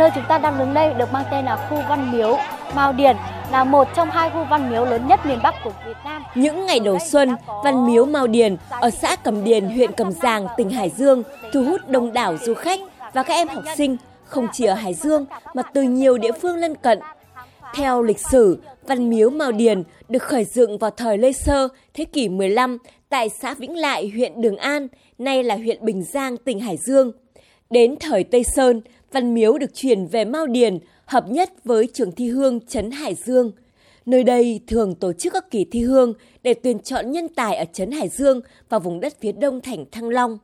Nơi chúng ta đang đứng đây được mang tên là khu Văn Miếu, Mao Điền là một trong hai khu văn miếu lớn nhất miền Bắc của Việt Nam. Những ngày đầu xuân, Văn Miếu Mao Điền ở xã Cẩm Điền, huyện Cẩm Giàng, tỉnh Hải Dương thu hút đông đảo du khách và các em học sinh không chỉ ở Hải Dương mà từ nhiều địa phương lân cận. Theo lịch sử, Văn Miếu Mao Điền được khởi dựng vào thời Lê Sơ, thế kỷ 15 tại xã Vĩnh Lại, huyện Đường An, nay là huyện Bình Giang, tỉnh Hải Dương. Đến thời Tây Sơn, Văn Miếu được chuyển về Mao Điền, hợp nhất với trường thi hương Trấn Hải Dương. Nơi đây thường tổ chức các kỳ thi hương để tuyển chọn nhân tài ở Trấn Hải Dương và vùng đất phía đông thành Thăng Long.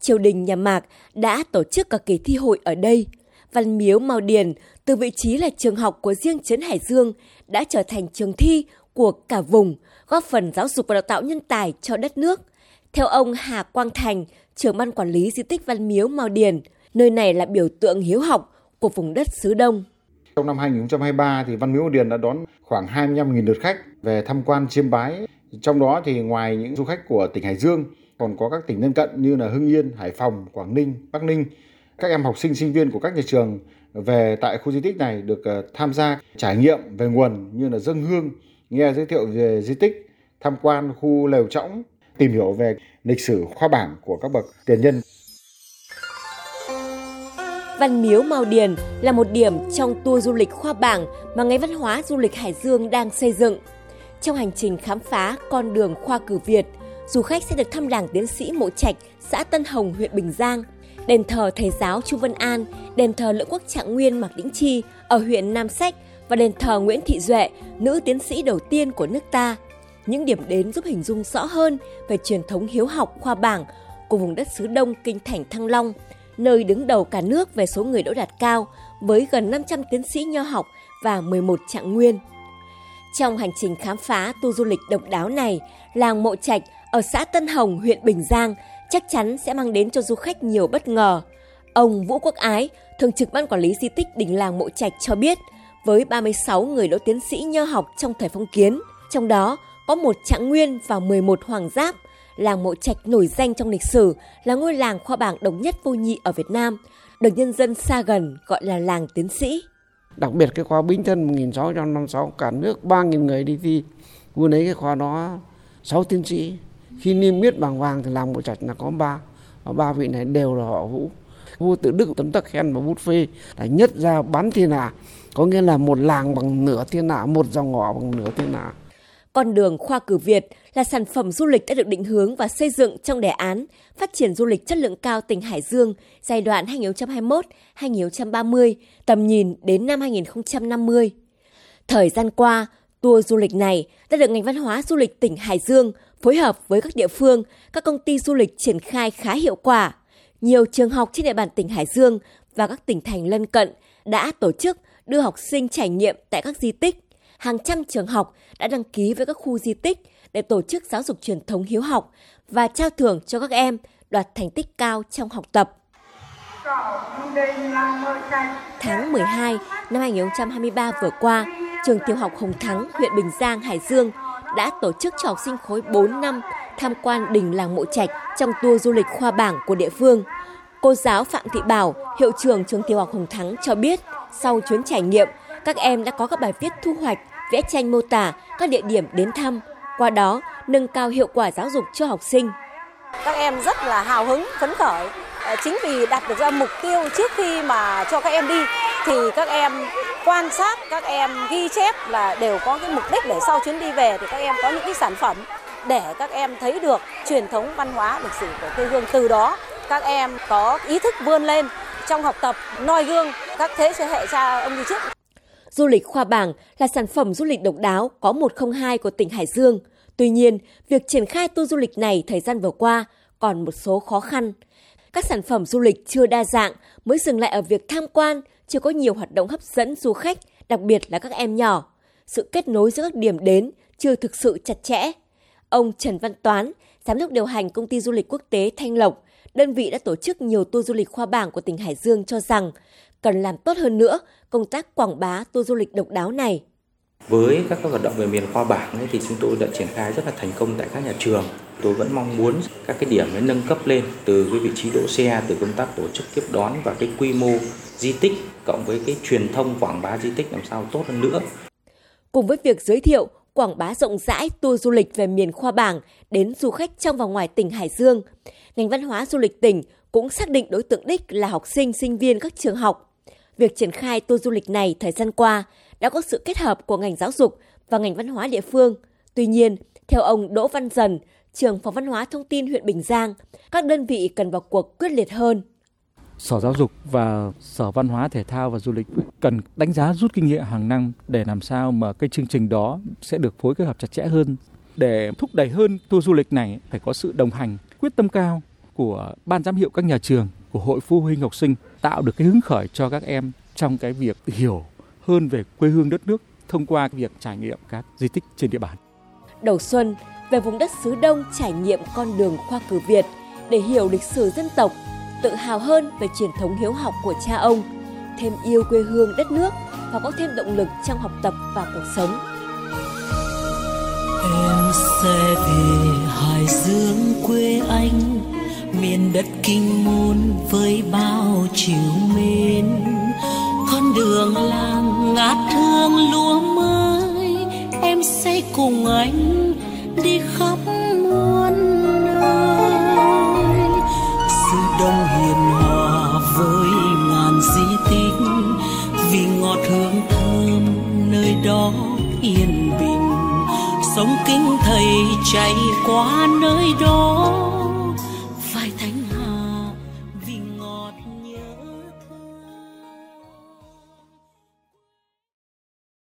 Triều đình nhà Mạc đã tổ chức các kỳ thi hội ở đây. Văn Miếu Mao Điền từ vị trí là trường học của riêng Trấn Hải Dương đã trở thành trường thi của cả vùng, góp phần giáo dục và đào tạo nhân tài cho đất nước. Theo ông Hà Quang Thành, trưởng ban quản lý di tích Văn Miếu Mao Điền, nơi này là biểu tượng hiếu học của vùng đất xứ Đông. Trong năm 2023 thì Văn Miếu Mao Điền đã đón khoảng 25.000 lượt khách về tham quan chiêm bái. Trong đó thì ngoài những du khách của tỉnh Hải Dương còn có các tỉnh lân cận như là Hưng Yên, Hải Phòng, Quảng Ninh, Bắc Ninh. Các em học sinh sinh viên của các nhà trường về tại khu di tích này được ờ, tham gia trải nghiệm về nguồn như là dâng hương, nghe giới thiệu về di tích, tham quan khu lều trõng, tìm hiểu về lịch sử khoa bảng của các bậc tiền nhân. Văn Miếu Mao Điền là một điểm trong tour du lịch khoa bảng mà ngành Văn hóa Du lịch Hải Dương đang xây dựng. Trong hành trình khám phá con đường khoa cử Việt, du khách sẽ được thăm làng tiến sĩ Mộ Trạch, xã Tân Hồng, huyện Bình Giang, đền thờ thầy giáo Chu Văn An, đền thờ Lữ Quốc Trạng Nguyên Mạc Đĩnh Chi ở huyện Nam Sách và đền thờ Nguyễn Thị Duệ, nữ tiến sĩ đầu tiên của nước ta. Những điểm đến giúp hình dung rõ hơn về truyền thống hiếu học khoa bảng của vùng đất xứ Đông kinh thành Thăng Long – nơi đứng đầu cả nước về số người đỗ đạt cao với gần 500 tiến sĩ nho học và 11 trạng nguyên. Trong hành trình khám phá tour du lịch độc đáo này, làng Mộ Trạch ở xã Tân Hồng, huyện Bình Giang chắc chắn sẽ mang đến cho du khách nhiều bất ngờ. Ông Vũ Quốc Ái, thường trực ban quản lý di tích đình làng Mộ Trạch cho biết, với 36 người đỗ tiến sĩ nho học trong thời phong kiến, trong đó có một trạng nguyên và 11 hoàng giáp – làng Mộ Trạch nổi danh trong lịch sử là ngôi làng khoa bảng độc nhất vô nhị ở Việt Nam, được nhân dân xa gần gọi là làng tiến sĩ. Đặc biệt cái khoa Bính Thân 1656 cả nước 3.000 người đi thi. Vừa lấy cái khoa đó 6 tiến sĩ. Khi niêm yết bằng vàng thì làng Mộ Trạch là có ba và ba vị này đều là họ Vũ. Vua tự Đức tấm tắc khen và bút phê là nhất ra bắn thiên hạ, có nghĩa là một làng bằng nửa thiên hạ, một dòng họ bằng nửa thiên hạ. Con đường khoa cử Việt là sản phẩm du lịch đã được định hướng và xây dựng trong đề án phát triển du lịch chất lượng cao tỉnh Hải Dương giai đoạn 2021-2030, tầm nhìn đến năm 2050. Thời gian qua, tour du lịch này đã được ngành văn hóa du lịch tỉnh Hải Dương phối hợp với các địa phương, các công ty du lịch triển khai khá hiệu quả. Nhiều trường học trên địa bàn tỉnh Hải Dương và các tỉnh thành lân cận đã tổ chức đưa học sinh trải nghiệm tại các di tích, hàng trăm trường học đã đăng ký với các khu di tích để tổ chức giáo dục truyền thống hiếu học và trao thưởng cho các em đoạt thành tích cao trong học tập. Tháng 12 năm 2023 vừa qua, trường tiểu học Hồng Thắng, huyện Bình Giang, Hải Dương đã tổ chức cho học sinh khối 4 năm tham quan đình làng Mộ Trạch trong tour du lịch khoa bảng của địa phương. Cô giáo Phạm Thị Bảo, hiệu trưởng trường tiểu học Hồng Thắng cho biết, sau chuyến trải nghiệm, các em đã có các bài viết thu hoạch vẽ tranh mô tả các địa điểm đến thăm, qua đó nâng cao hiệu quả giáo dục cho học sinh. Các em rất là hào hứng, phấn khởi. Ờ, chính vì đặt được ra mục tiêu trước khi mà cho các em đi thì các em quan sát, các em ghi chép là đều có cái mục đích để sau chuyến đi về thì các em có những cái sản phẩm để các em thấy được truyền thống văn hóa lịch sử của quê hương từ đó các em có ý thức vươn lên trong học tập noi gương các thế hệ cha ông đi trước. Du lịch khoa bảng là sản phẩm du lịch độc đáo có 102 của tỉnh Hải Dương. Tuy nhiên, việc triển khai tour du lịch này thời gian vừa qua còn một số khó khăn. Các sản phẩm du lịch chưa đa dạng mới dừng lại ở việc tham quan, chưa có nhiều hoạt động hấp dẫn du khách, đặc biệt là các em nhỏ. Sự kết nối giữa các điểm đến chưa thực sự chặt chẽ. Ông Trần Văn Toán, giám đốc điều hành công ty du lịch quốc tế Thanh Lộc, đơn vị đã tổ chức nhiều tour du lịch khoa bảng của tỉnh Hải Dương cho rằng cần làm tốt hơn nữa công tác quảng bá tour du lịch độc đáo này. Với các hoạt động về miền khoa bảng ấy, thì chúng tôi đã triển khai rất là thành công tại các nhà trường. Tôi vẫn mong muốn các cái điểm nâng cấp lên từ cái vị trí đỗ xe, từ công tác tổ chức tiếp đón và cái quy mô di tích cộng với cái truyền thông quảng bá di tích làm sao tốt hơn nữa. Cùng với việc giới thiệu, quảng bá rộng rãi tour du lịch về miền Khoa Bảng đến du khách trong và ngoài tỉnh Hải Dương, ngành văn hóa du lịch tỉnh cũng xác định đối tượng đích là học sinh, sinh viên các trường học. Việc triển khai tour du lịch này thời gian qua đã có sự kết hợp của ngành giáo dục và ngành văn hóa địa phương. Tuy nhiên, theo ông Đỗ Văn Dần, trường phòng văn hóa thông tin huyện Bình Giang, các đơn vị cần vào cuộc quyết liệt hơn. Sở Giáo dục và Sở Văn hóa Thể thao và Du lịch cần đánh giá rút kinh nghiệm hàng năm để làm sao mà cái chương trình đó sẽ được phối kết hợp chặt chẽ hơn. Để thúc đẩy hơn tour du lịch này phải có sự đồng hành, quyết tâm cao của ban giám hiệu các nhà trường, của hội phụ huynh học sinh tạo được cái hứng khởi cho các em trong cái việc hiểu hơn về quê hương đất nước thông qua việc trải nghiệm các di tích trên địa bàn. Đầu xuân, về vùng đất xứ Đông trải nghiệm con đường khoa cử Việt để hiểu lịch sử dân tộc, tự hào hơn về truyền thống hiếu học của cha ông, thêm yêu quê hương đất nước và có thêm động lực trong học tập và cuộc sống. Em xe về Hải Dương quê anh, miền đất kinh môn với bao chiều mến. Con đường làng ngát hương lúa mới, em sẽ cùng anh đi khắp sông kinh thầy chạy qua nơi đó.